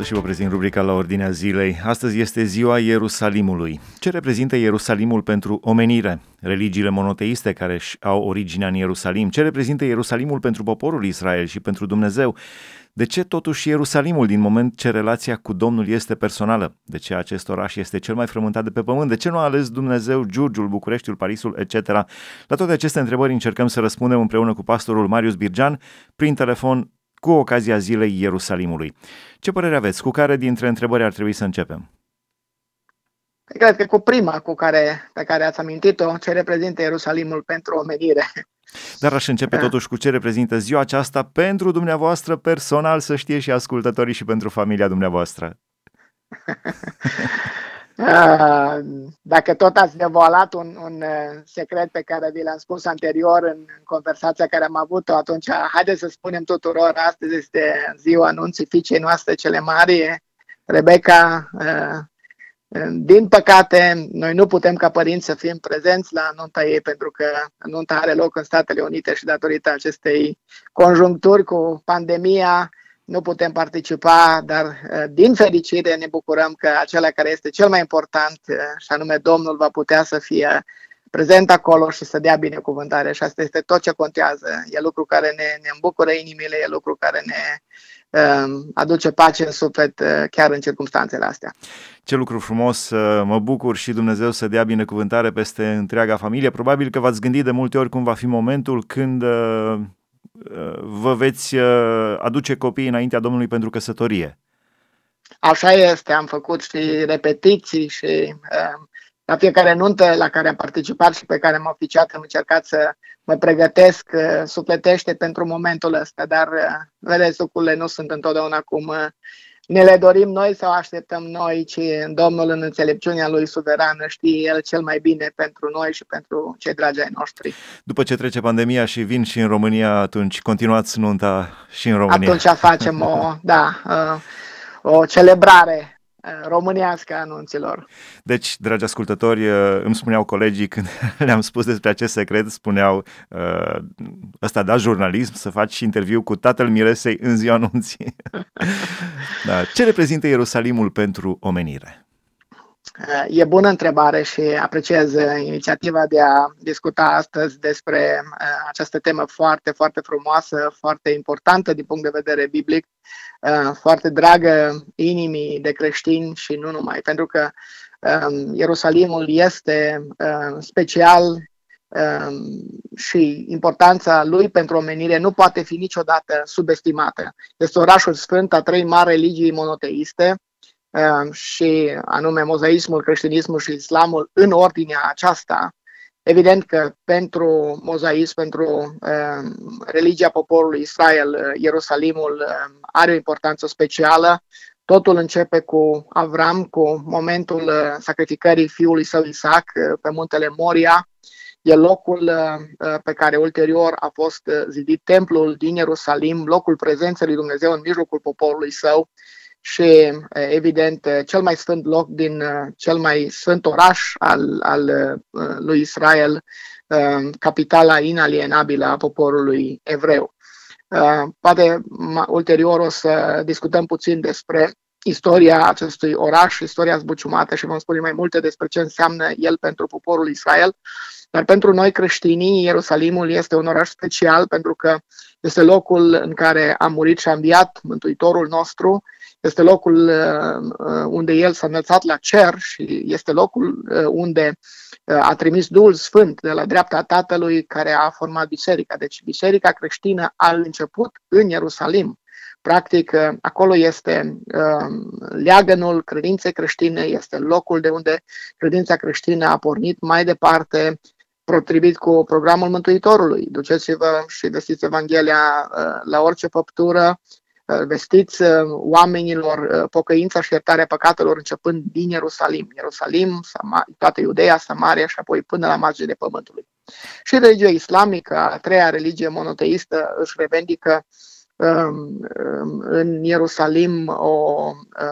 Totuși vă prezint rubrica la ordinea zilei. Astăzi este ziua Ierusalimului. Ce reprezintă Ierusalimul pentru omenire? Religiile monoteiste care își au originea în Ierusalim. Ce reprezintă Ierusalimul pentru poporul Israel și pentru Dumnezeu? De ce totuși Ierusalimul din moment ce relația cu Domnul este personală? De ce acest oraș este cel mai frământat de pe pământ? De ce nu a ales Dumnezeu Giurgiul, Bucureștiul, Parisul, etc.? La toate aceste întrebări încercăm să răspundem împreună cu pastorul Marius Birjan prin telefon cu ocazia zilei Ierusalimului. Ce părere aveți? Cu care dintre întrebări ar trebui să începem? Cred că cu prima cu care, pe care ați amintit-o, ce reprezintă Ierusalimul pentru omenire. Dar aș începe da. totuși cu ce reprezintă ziua aceasta pentru dumneavoastră personal, să știe și ascultătorii și pentru familia dumneavoastră. Ah, dacă tot ați devoalat un, un uh, secret pe care vi l-am spus anterior în conversația care am avut-o, atunci haideți să spunem tuturor, astăzi este ziua anunții fiicei noastre cele mari, Rebecca. Uh, din păcate, noi nu putem ca părinți să fim prezenți la nunta ei pentru că nunta are loc în Statele Unite și datorită acestei conjuncturi cu pandemia, nu putem participa, dar uh, din fericire ne bucurăm că acela care este cel mai important, uh, și anume Domnul, va putea să fie prezent acolo și să dea binecuvântare și asta este tot ce contează. E lucru care ne, ne îmbucură inimile, e lucru care ne uh, aduce pace în suflet uh, chiar în circunstanțele astea. Ce lucru frumos, uh, mă bucur și Dumnezeu să dea binecuvântare peste întreaga familie. Probabil că v-ați gândit de multe ori cum va fi momentul când uh, vă veți uh, aduce copiii înaintea Domnului pentru căsătorie. Așa este, am făcut și repetiții și uh, la fiecare nuntă la care am participat și pe care am oficiat am încercat să mă pregătesc uh, sufletește pentru momentul ăsta, dar vedeți, lucrurile nu sunt întotdeauna cum ne le dorim noi sau așteptăm noi, ci Domnul în înțelepciunea lui suverană știe El cel mai bine pentru noi și pentru cei dragi ai noștri. După ce trece pandemia și vin și în România, atunci continuați nunta și în România. Atunci facem o, da, uh, o celebrare românească a anunților. Deci, dragi ascultători, uh, îmi spuneau colegii când le-am spus despre acest secret, spuneau uh, ăsta da jurnalism, să faci interviu cu tatăl Miresei în ziua anunții. da. Ce reprezintă Ierusalimul pentru omenire? E bună întrebare și apreciez inițiativa de a discuta astăzi despre uh, această temă foarte, foarte frumoasă, foarte importantă din punct de vedere biblic, uh, foarte dragă inimii de creștini și nu numai, pentru că um, Ierusalimul este uh, special um, și importanța lui pentru omenire nu poate fi niciodată subestimată. Este orașul sfânt a trei mari religii monoteiste, Ehm, și anume mozaismul, creștinismul și islamul în ordinea aceasta, evident că pentru mozaism, pentru uh, religia poporului Israel, Ierusalimul uh, are o importanță specială. Totul începe cu Avram, cu momentul uh, sacrificării fiului său Isaac uh, pe muntele Moria. E locul uh, pe care ulterior a fost zidit templul din Ierusalim, locul prezenței lui Dumnezeu în mijlocul poporului său și, evident, cel mai sfânt loc din cel mai sfânt oraș al, al lui Israel, capitala inalienabilă a poporului evreu. Poate ulterior o să discutăm puțin despre istoria acestui oraș, istoria zbuciumată și vom spune mai multe despre ce înseamnă el pentru poporul Israel. Dar pentru noi creștinii, Ierusalimul este un oraș special pentru că este locul în care a murit și a înviat Mântuitorul nostru, este locul uh, uh, unde el s-a înălțat la cer și este locul uh, unde a trimis Duhul Sfânt de la dreapta Tatălui care a format biserica. Deci biserica creștină a început în Ierusalim. Practic, acolo este leagănul credinței creștine, este locul de unde credința creștină a pornit mai departe potrivit cu programul Mântuitorului. Duceți-vă și vestiți Evanghelia la orice făptură, Uh, vestiți uh, oamenilor uh, pocăința și iertarea păcatelor începând din Ierusalim. Ierusalim, toată Iudeea, Samaria și apoi până la marginile pământului. Și religia islamică, a treia religie monoteistă, își revendică um, um, în Ierusalim o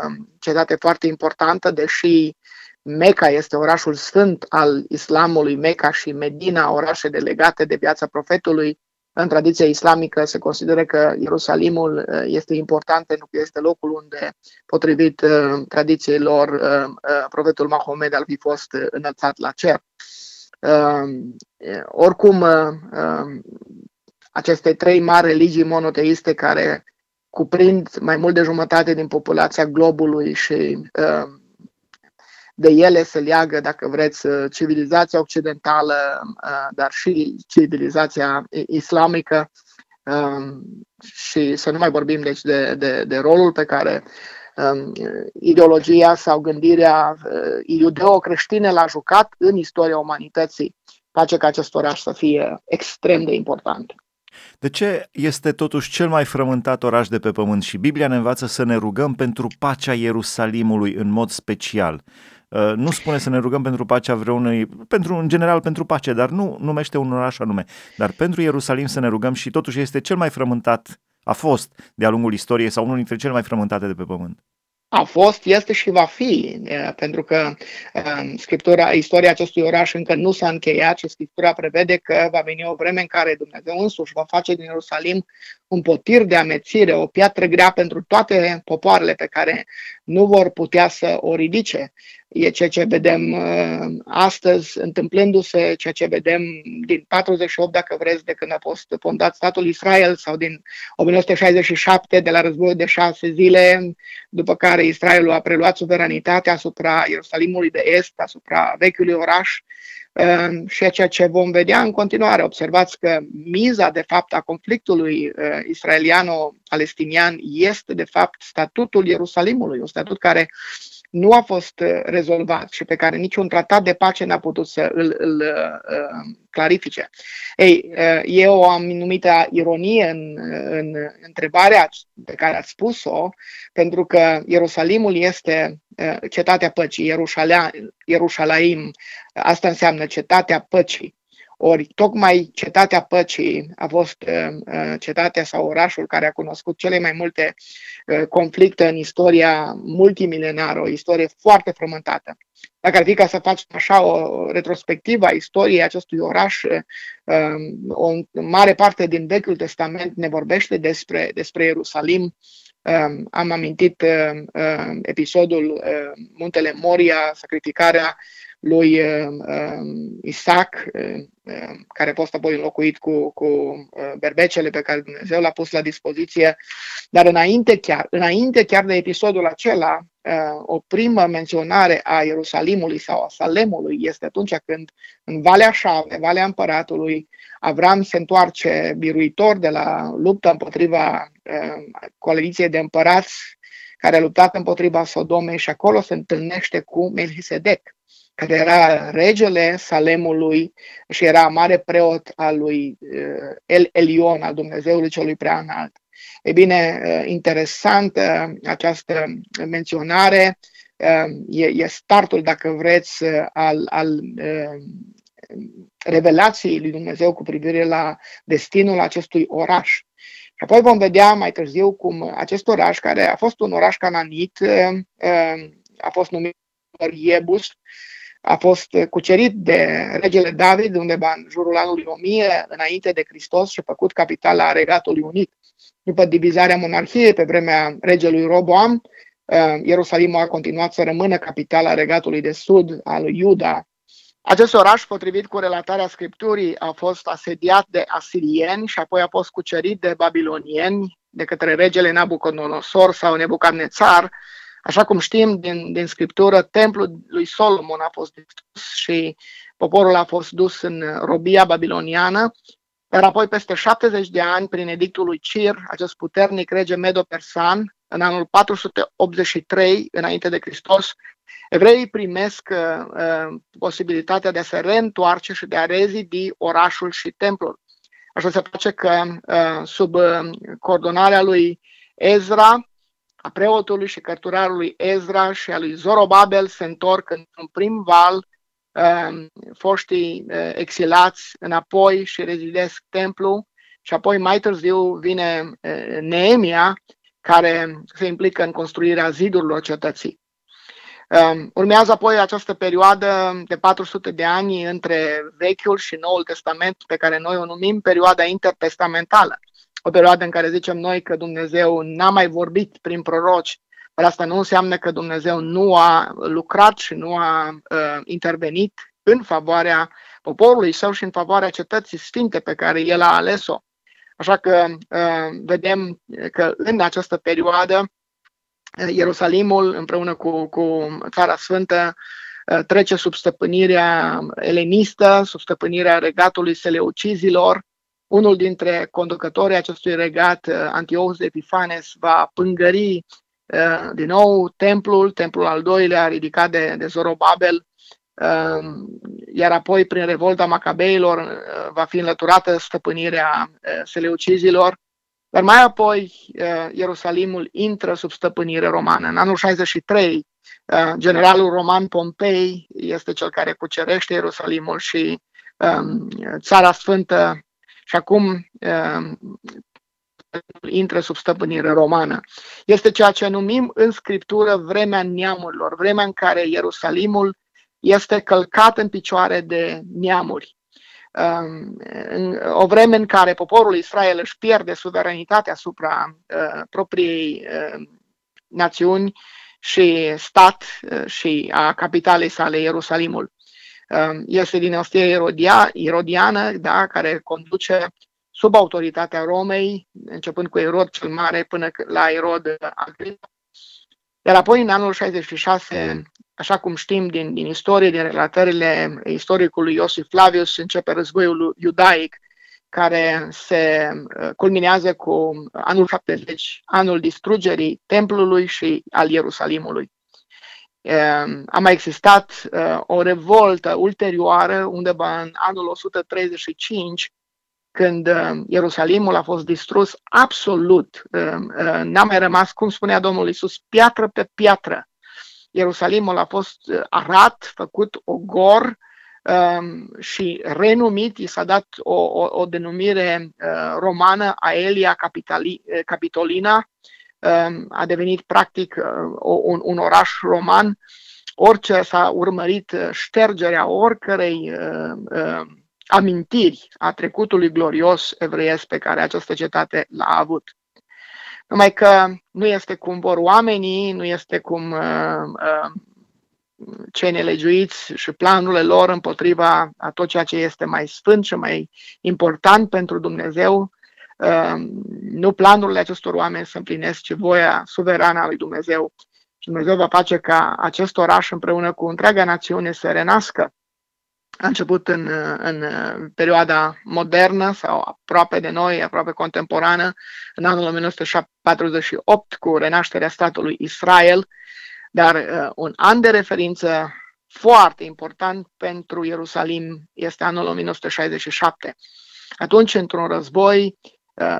um, cetate foarte importantă, deși Meca este orașul sfânt al islamului, Meca și Medina, orașe delegate de viața profetului, în tradiția islamică se consideră că Ierusalimul este important pentru că este locul unde, potrivit tradiției lor, profetul Mahomed ar fi fost înălțat la cer. Oricum, aceste trei mari religii monoteiste care cuprind mai mult de jumătate din populația globului și de ele se leagă, dacă vreți, civilizația occidentală, dar și civilizația islamică și să nu mai vorbim deci de, de, de rolul pe care um, ideologia sau gândirea uh, iudeo-creștină l-a jucat în istoria umanității, face ca acest oraș să fie extrem de important. De ce este totuși cel mai frământat oraș de pe pământ și Biblia ne învață să ne rugăm pentru pacea Ierusalimului în mod special? Uh, nu spune să ne rugăm pentru pacea vreunui, pentru, în general pentru pace, dar nu numește un oraș anume. Dar pentru Ierusalim să ne rugăm și totuși este cel mai frământat, a fost de-a lungul istoriei sau unul dintre cele mai frământate de pe pământ. A fost, este și va fi, pentru că scriptura, istoria acestui oraș încă nu s-a încheiat și scriptura prevede că va veni o vreme în care Dumnezeu însuși va face din Ierusalim un potir de amețire, o piatră grea pentru toate popoarele pe care nu vor putea să o ridice. E ceea ce vedem uh, astăzi întâmplându-se, ceea ce vedem din 48, dacă vreți, de când a fost fondat statul Israel sau din 1967, de la războiul de șase zile, după care Israelul a preluat suveranitatea asupra Ierusalimului de Est, asupra vechiului oraș, uh, și ceea ce vom vedea în continuare. Observați că miza, de fapt, a conflictului uh, israeliano-palestinian este, de fapt, statutul Ierusalimului, un statut care nu a fost uh, rezolvat și pe care niciun tratat de pace n-a putut să îl, îl uh, clarifice. Ei, uh, e o anumită ironie în, în întrebarea pe care ați spus-o, pentru că Ierusalimul este uh, cetatea păcii, Ierusalim, Ierusalim, asta înseamnă cetatea păcii. Ori tocmai cetatea păcii a fost uh, uh, cetatea sau orașul care a cunoscut cele mai multe uh, conflicte în istoria multimilenară, o istorie foarte frământată. Dacă ar fi ca să facem așa o retrospectivă a istoriei acestui oraș, um, o mare parte din Vechiul Testament ne vorbește despre, despre Ierusalim, um, am amintit episodul Muntele Moria, sacrificarea lui uh, uh, Isaac, uh, uh, care a fost apoi înlocuit cu, cu uh, berbecele pe care Dumnezeu l-a pus la dispoziție. Dar înainte chiar, înainte chiar de episodul acela, uh, o primă menționare a Ierusalimului sau a Salemului este atunci când în Valea Șave, Valea Împăratului, Avram se întoarce biruitor de la luptă împotriva uh, coaliției de împărați care a luptat împotriva Sodomei și acolo se întâlnește cu Melchisedec care era regele Salemului și era mare preot al lui uh, El Elion, al Dumnezeului celui prea înalt. E bine, uh, interesantă această menționare, uh, e, e startul, dacă vreți, al, al revelației lui Dumnezeu cu privire la destinul acestui oraș. Și apoi vom vedea mai târziu cum acest oraș, care a fost un oraș cananit, a fost numit Iebus, a fost cucerit de regele David undeva în jurul anului 1000 înainte de Hristos și făcut capitala Regatului Unit. După divizarea monarhiei pe vremea regelui Roboam, uh, Ierusalimul a continuat să rămână capitala Regatului de Sud al lui Iuda. Acest oraș, potrivit cu relatarea Scripturii, a fost asediat de asirieni și apoi a fost cucerit de babilonieni de către regele Nabucodonosor sau Nebucadnețar, Așa cum știm din, din scriptură, templul lui Solomon a fost distrus și poporul a fost dus în robia babiloniană, iar apoi peste 70 de ani, prin edictul lui Cir, acest puternic rege medo-persan, în anul 483 înainte de Hristos, evreii primesc uh, uh, posibilitatea de a se reîntoarce și de a rezidi orașul și templul. Așa se face că uh, sub uh, coordonarea lui Ezra, a preotului și cărturarului Ezra și a lui Zorobabel se întorc într-un prim val uh, foștii uh, exilați înapoi și rezidesc templu și apoi mai târziu vine uh, Neemia care se implică în construirea zidurilor cetății. Um, urmează apoi această perioadă de 400 de ani între Vechiul și Noul Testament, pe care noi o numim perioada intertestamentală. O perioadă în care zicem noi că Dumnezeu n-a mai vorbit prin proroci, dar asta nu înseamnă că Dumnezeu nu a lucrat și nu a uh, intervenit în favoarea poporului său și în favoarea cetății sfinte pe care el a ales-o. Așa că uh, vedem că în această perioadă Ierusalimul împreună cu, cu Țara Sfântă uh, trece sub stăpânirea elenistă, sub stăpânirea regatului seleucizilor. Unul dintre conducătorii acestui regat, uh, Antiochus de Epifanes, va pângări uh, din nou templul, templul al doilea ridicat de, de Zorobabel, iar apoi prin revolta Macabeilor va fi înlăturată stăpânirea seleucizilor dar mai apoi uh, Ierusalimul intră sub stăpânire romană. În anul 63, uh, generalul roman Pompei este cel care cucerește Ierusalimul și um, Țara Sfântă și acum um, intră sub stăpânire romană. Este ceea ce numim în scriptură vremea neamurilor, vremea în care Ierusalimul este călcat în picioare de neamuri. Um, în o vreme în care poporul Israel își pierde suveranitatea asupra uh, propriei uh, națiuni și stat uh, și a capitalei sale, Ierusalimul. Um, este dinastia Erodia, Irodiană, da, care conduce sub autoritatea Romei, începând cu Erod cel Mare până la Erod Agripa. Iar apoi, în anul 66, așa cum știm din, din istorie, din relatările istoricului Iosif Flavius, începe războiul iudaic, care se uh, culminează cu anul 70, anul distrugerii templului și al Ierusalimului. Um, a mai existat uh, o revoltă ulterioară, undeva în anul 135, când uh, Ierusalimul a fost distrus absolut. N-a mai rămas, cum spunea Domnul Isus, piatră pe piatră Ierusalimul a fost uh, arat, făcut ogor um, și renumit, i s-a dat o, o, o denumire uh, romană, Aelia Capitali, uh, Capitolina, um, a devenit practic un, un oraș roman. Orice s-a urmărit ștergerea oricărei amintiri a trecutului glorios evreiesc pe care această cetate l-a avut. Numai că nu este cum vor oamenii, nu este cum uh, uh, cei nelegiuiți și planurile lor împotriva a tot ceea ce este mai sfânt și mai important pentru Dumnezeu. Uh, nu planurile acestor oameni să împlinesc, ci voia suverană a lui Dumnezeu. Și Dumnezeu va face ca acest oraș împreună cu întreaga națiune să renască a început în, în perioada modernă sau aproape de noi, aproape contemporană, în anul 1948 cu renașterea statului Israel, dar uh, un an de referință foarte important pentru Ierusalim este anul 1967. Atunci, într-un război uh,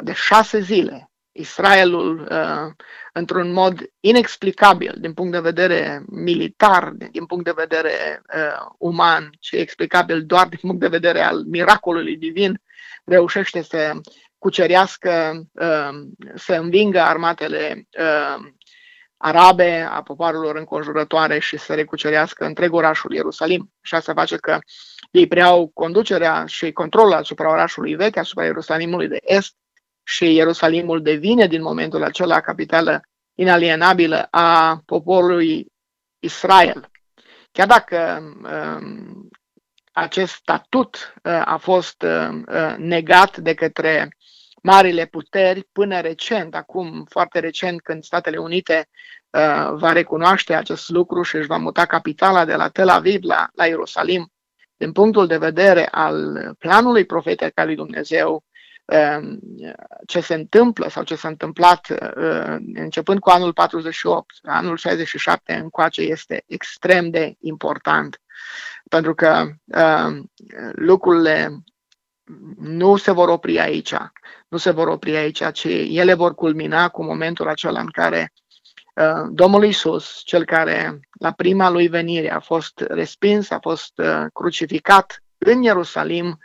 de șase zile, Israelul, uh, într-un mod inexplicabil din punct de vedere militar, din punct de vedere uh, uman, ci explicabil doar din punct de vedere al miracolului divin, reușește să cucerească, uh, să învingă armatele uh, arabe a popoarelor înconjurătoare și să recucerească întreg orașul Ierusalim. Și asta face că ei preiau conducerea și controlul asupra orașului vechi, asupra Ierusalimului de Est, și Ierusalimul devine din momentul acela capitală inalienabilă a poporului Israel. Chiar dacă um, acest statut uh, a fost uh, uh, negat de către marile puteri până recent, acum foarte recent când Statele Unite uh, va recunoaște acest lucru și își va muta capitala de la Tel Aviv la, la Ierusalim, din punctul de vedere al planului profetic al lui Dumnezeu, Ehm, ce se întâmplă sau ce s-a întâmplat uh, începând cu anul 48, anul 67 încoace este extrem de important. Pentru că ehm, lucrurile nu se vor opri aici, nu se vor opri aici, ci ele vor culmina cu momentul acela în care uh, Domnul Isus, cel care la prima lui venire a fost respins, a fost uh, crucificat în Ierusalim,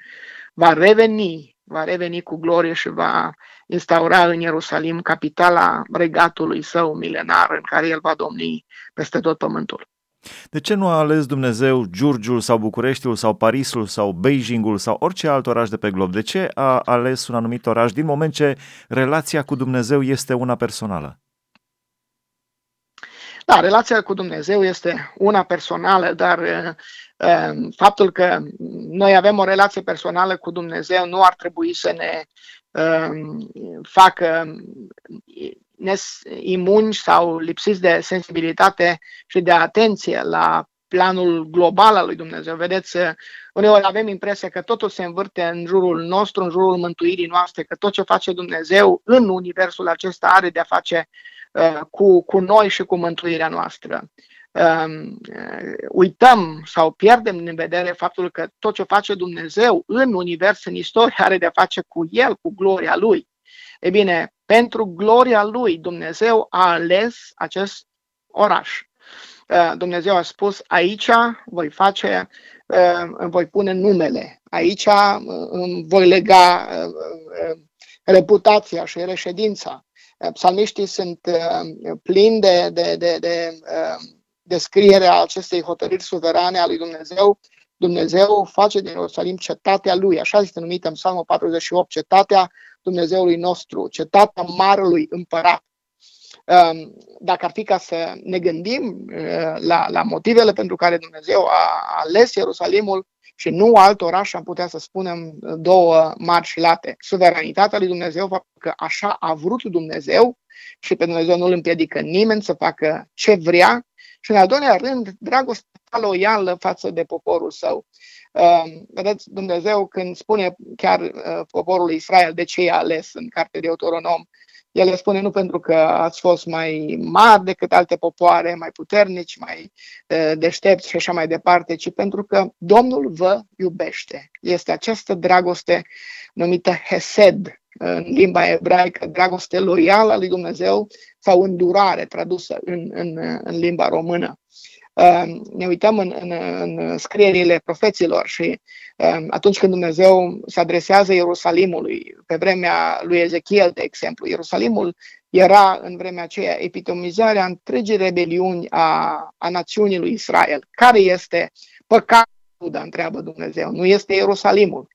va reveni va reveni cu glorie și va instaura în Ierusalim capitala regatului său milenar în care el va domni peste tot pământul. De ce nu a ales Dumnezeu Giurgiul sau Bucureștiul sau Parisul sau Beijingul sau orice alt oraș de pe glob? De ce a ales un anumit oraș din moment ce relația cu Dumnezeu este una personală? Da, relația cu Dumnezeu este una personală, dar uh, faptul că noi avem o relație personală cu Dumnezeu nu ar trebui să ne uh, facă imuni sau lipsiți de sensibilitate și de atenție la planul global al lui Dumnezeu. Vedeți, uneori avem impresia că totul se învârte în jurul nostru, în jurul mântuirii noastre, că tot ce face Dumnezeu în universul acesta are de a face uh, cu, cu noi și cu mântuirea noastră. Uh, uităm sau pierdem în vedere faptul că tot ce face Dumnezeu în univers, în istorie, are de a face cu El, cu gloria Lui. E bine, pentru gloria lui, Dumnezeu a ales acest oraș. Uh, Dumnezeu a spus, aici voi face, uh, voi pune numele, aici uh, voi lega reputația și reședința. Psalmiștii sunt plini de, de, de, de descrierea acestei hotărâri suverane a lui Dumnezeu. Dumnezeu face din Ierusalim cetatea lui, așa este numită în Psalmul 48, cetatea Dumnezeului nostru, cetatea Marelui Împărat. Um, dacă ar fi ca să ne gândim uh, la, la motivele pentru care Dumnezeu a ales Ierusalimul și nu alt oraș, am putea să spunem două mari și late. Suveranitatea lui Dumnezeu, faptul că așa a vrut Dumnezeu și pe Dumnezeu nu îl împiedică nimeni să facă ce vrea și în al doilea rând, dragostea loială față de poporul său. Ehm, vedeți, Dumnezeu când spune chiar uh, poporul Israel de ce i-a ales în cartea de Autoronom, el le spune nu pentru că ați fost mai mari decât alte popoare, mai puternici, mai uh, deștepți și așa mai departe, ci pentru că Domnul vă iubește. Este această dragoste numită Hesed în limba ebraică, dragoste loială a lui Dumnezeu sau îndurare tradusă în, în, în limba română. Ehm, ne uităm în, în, în scrierile profeților și ehm, atunci când Dumnezeu se adresează Ierusalimului, pe vremea lui Ezechiel, de exemplu, Ierusalimul era în vremea aceea epitomizarea întregii rebeliuni a, a națiunii lui Israel. Care este păcatul, întreabă Dumnezeu? Nu este Ierusalimul.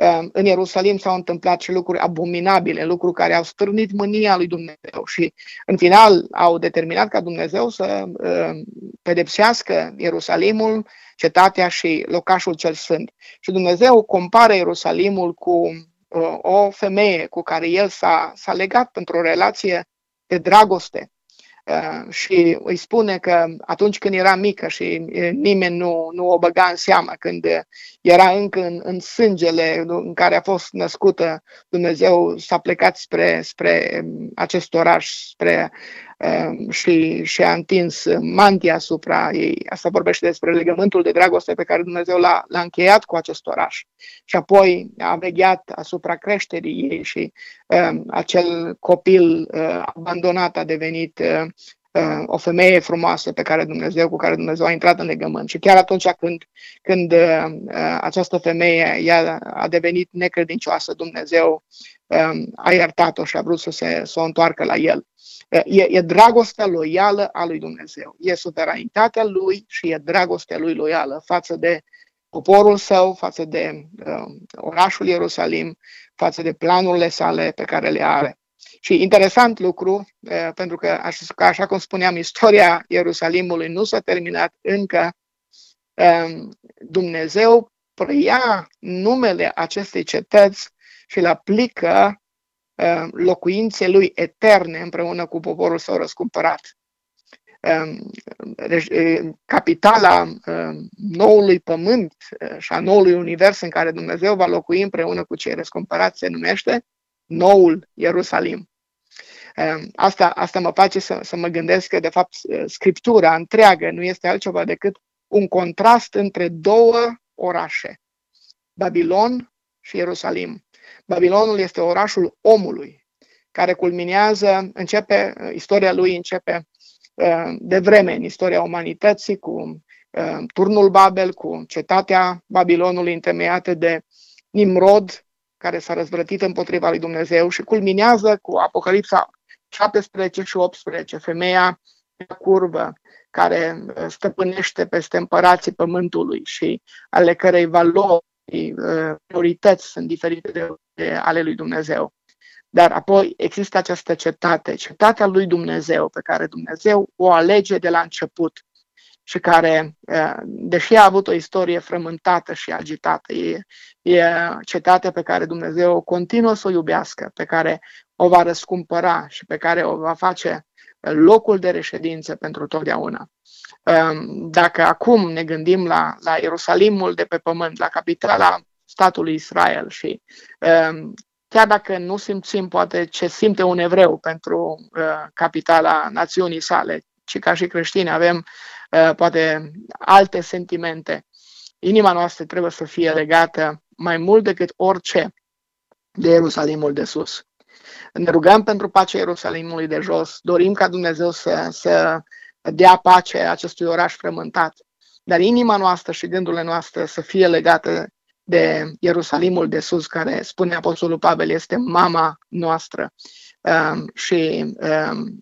Ehm, în Ierusalim s-au întâmplat și lucruri abominabile, lucruri care au stârnit mânia lui Dumnezeu și în final au determinat ca Dumnezeu să ehm, pedepsească Ierusalimul, cetatea și locașul cel sfânt. Și Dumnezeu compară Ierusalimul cu uh, o femeie cu care el s-a, s-a legat pentru o relație de dragoste. Uh, și îi spune că atunci când era mică și uh, nimeni nu, nu o băga în seamă, când era încă în, în sângele în care a fost născută, Dumnezeu s-a plecat spre, spre acest oraș, spre Ehm, și, și a întins mantia asupra ei. Asta vorbește despre legământul de dragoste pe care Dumnezeu l-a, l-a încheiat cu acest oraș. Și apoi a vegheat asupra creșterii ei și uh, acel copil uh, abandonat a devenit uh, uh, o femeie frumoasă pe care Dumnezeu, cu care Dumnezeu a intrat în legământ. Și chiar atunci când, când uh, această femeie ea a devenit necredincioasă, Dumnezeu uh, a iertat-o și a vrut să, se, să o întoarcă la el. E, e dragostea loială a lui Dumnezeu. E suveranitatea lui și e dragostea lui loială față de poporul său, față de uh, orașul Ierusalim, față de planurile sale pe care le are. Și interesant lucru, uh, pentru că, așa, așa cum spuneam, istoria Ierusalimului nu s-a terminat încă. Uh, Dumnezeu preia numele acestei cetăți și îl aplică Uh, locuințe lui eterne împreună cu poporul său răscumpărat. Um, uh, capitala um, noului pământ uh, și a noului univers în care Dumnezeu va locui împreună cu cei răscumpărați se numește Noul Ierusalim. Um, asta, asta mă face să, să mă gândesc că, de fapt, Scriptura întreagă nu este altceva decât un contrast între două orașe, Babilon și Ierusalim. Babilonul este orașul omului, care culminează, începe, istoria lui începe uh, de vreme în istoria umanității cu uh, turnul Babel, cu cetatea Babilonului întemeiată de Nimrod, care s-a răzvrătit împotriva lui Dumnezeu și culminează cu Apocalipsa 17 și 18, femeia curvă, care stăpânește peste împărații pământului și ale cărei valori, priorități sunt diferite de, de ale lui Dumnezeu. Dar apoi există această cetate, cetatea lui Dumnezeu, pe care Dumnezeu o alege de la început și care, deși a avut o istorie frământată și agitată, e, e cetatea pe care Dumnezeu continuă să o iubească, pe care o va răscumpăra și pe care o va face locul de reședință pentru totdeauna. Dacă acum ne gândim la, la Ierusalimul de pe pământ, la capitala statului Israel și chiar dacă nu simțim poate ce simte un evreu pentru capitala națiunii sale, ci ca și creștini avem Uh, poate alte sentimente. Inima noastră trebuie să fie legată mai mult decât orice de Ierusalimul de sus. Ne rugăm pentru pacea Ierusalimului de jos, dorim ca Dumnezeu să, să dea pace acestui oraș frământat, dar inima noastră și gândurile noastre să fie legate de Ierusalimul de sus, care, spune Apostolul Pavel, este mama noastră. Um, și um,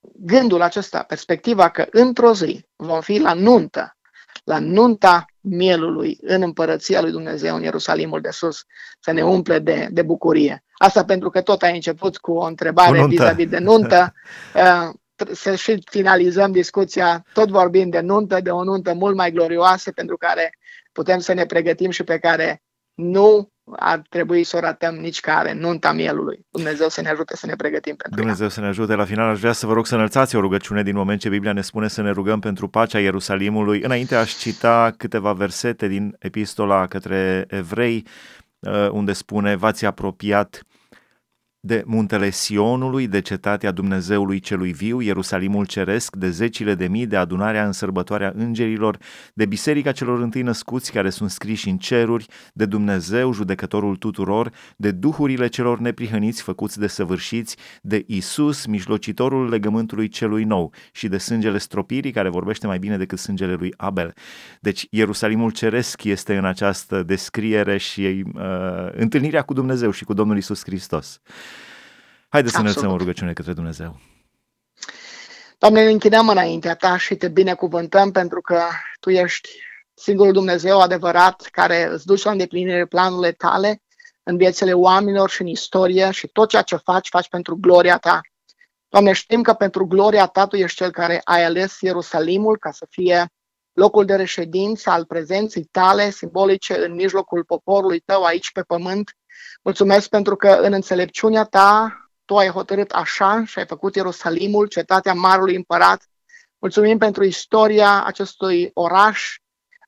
gândul acesta, perspectiva că într-o zi vom fi la nuntă, la nunta mielului în împărăția lui Dumnezeu în Ierusalimul de sus, să ne umple de, de bucurie. Asta pentru că tot ai început cu o întrebare vis-a-vis de nuntă. Uh, să și finalizăm discuția tot vorbind de nuntă, de o nuntă mult mai glorioasă pentru care putem să ne pregătim și pe care nu ar trebui să o ratăm nici care, nunta mielului. Dumnezeu să ne ajute să ne pregătim pentru Dumnezeu ea. să ne ajute. La final aș vrea să vă rog să înălțați o rugăciune din moment ce Biblia ne spune să ne rugăm pentru pacea Ierusalimului. Înainte aș cita câteva versete din epistola către evrei, uh, unde spune, v-ați apropiat de muntele Sionului, de cetatea Dumnezeului celui viu, Ierusalimul ceresc, de zecile de mii, de adunarea în sărbătoarea îngerilor, de biserica celor întâi născuți care sunt scriși în ceruri, de Dumnezeu, judecătorul tuturor, de duhurile celor neprihăniți făcuți de săvârșiți, de Isus, mijlocitorul legământului celui nou și de sângele stropirii care vorbește mai bine decât sângele lui Abel. Deci Ierusalimul ceresc este în această descriere și uh, întâlnirea cu Dumnezeu și cu Domnul Isus Hristos. Haideți să ne lăsăm o rugăciune către Dumnezeu. Doamne, ne închinăm înaintea Ta și te binecuvântăm pentru că Tu ești singurul Dumnezeu adevărat care îți duce la îndeplinire planurile Tale în viețile oamenilor și în istorie și tot ceea ce faci, faci pentru gloria Ta. Doamne, știm că pentru gloria Ta Tu ești Cel care ai ales Ierusalimul ca să fie locul de reședință al prezenței Tale simbolice în mijlocul poporului Tău aici pe pământ. Mulțumesc pentru că în înțelepciunea Ta tu ai hotărât așa și ai făcut Ierusalimul, cetatea Marului Împărat. Mulțumim pentru istoria acestui oraș,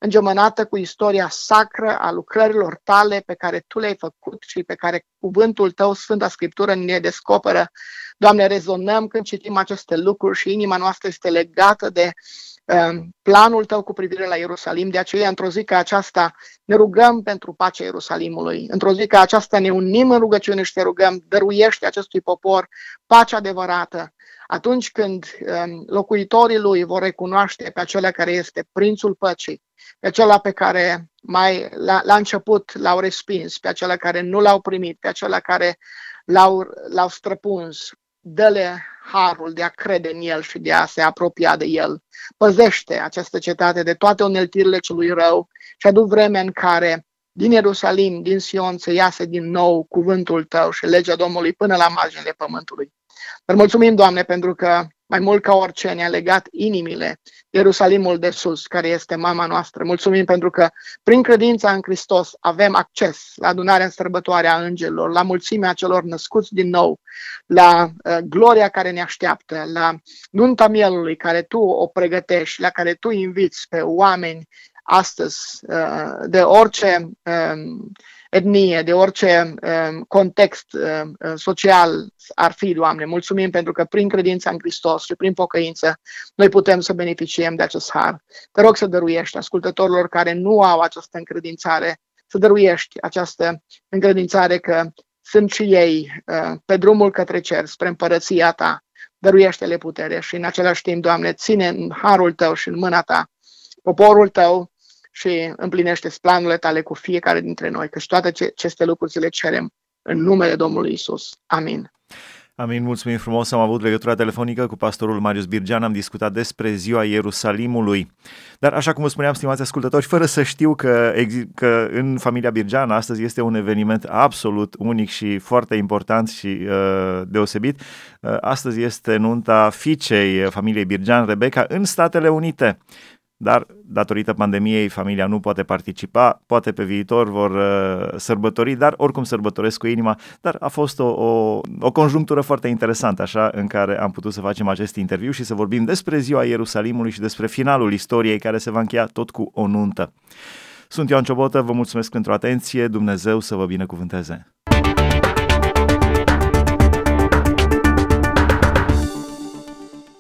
îngemănată cu istoria sacră a lucrărilor tale pe care tu le-ai făcut și pe care cuvântul tău, Sfânta Scriptură, ne descoperă. Doamne, rezonăm când citim aceste lucruri și inima noastră este legată de Um, planul tău cu privire la Ierusalim. De aceea, într-o zi ca aceasta, ne rugăm pentru pacea Ierusalimului. Într-o zi ca aceasta ne unim în rugăciune și te rugăm, dăruiește acestui popor pacea adevărată. Atunci când um, locuitorii lui vor recunoaște pe acela care este prințul păcii, pe acela pe care mai la, la început l-au respins, pe acela care nu l-au primit, pe acela care l-au, l-au străpuns, dă-le harul de a crede în el și de a se apropia de el. Păzește această cetate de toate uneltirile celui rău și adu vremea în care din Ierusalim, din Sion, să iasă din nou cuvântul tău și legea Domnului până la marginile pământului. Dar mulțumim, Doamne, pentru că mai mult ca orice ne-a legat inimile Ierusalimul de sus, care este mama noastră. Mulțumim pentru că prin credința în Hristos avem acces la adunarea în sărbătoare a îngerilor, la mulțimea celor născuți din nou, la uh, gloria care ne așteaptă, la nunta mielului care Tu o pregătești, la care Tu inviți pe oameni astăzi uh, de orice uh, etnie, de orice um, context um, social ar fi, Doamne. Mulțumim pentru că prin credința în Hristos și prin pocăință noi putem să beneficiem de acest har. Te rog să dăruiești ascultătorilor care nu au această încredințare, să dăruiești această încredințare că sunt și ei uh, pe drumul către cer, spre împărăția Ta. Dăruiește-le putere și în același timp, Doamne, ține în harul Tău și în mâna Ta poporul Tău și împlinește planurile tale cu fiecare dintre noi, căci toate aceste lucruri le cerem în numele Domnului Isus. Amin. Amin, mulțumim frumos. Am avut legătura telefonică cu pastorul Marius Birgean, am discutat despre ziua Ierusalimului. Dar așa cum vă spuneam, stimați ascultători, fără să știu că, că în familia Birgean astăzi este un eveniment absolut unic și foarte important și uh, deosebit. Uh, astăzi este nunta fiicei familiei Birgean, Rebecca, în Statele Unite dar datorită pandemiei familia nu poate participa, poate pe viitor vor uh, sărbători, dar oricum sărbătoresc cu inima, dar a fost o, o, o conjunctură foarte interesantă, așa, în care am putut să facem acest interviu și să vorbim despre ziua Ierusalimului și despre finalul istoriei care se va încheia tot cu o nuntă. Sunt Ioan Ciobotă, vă mulțumesc pentru atenție, Dumnezeu să vă binecuvânteze!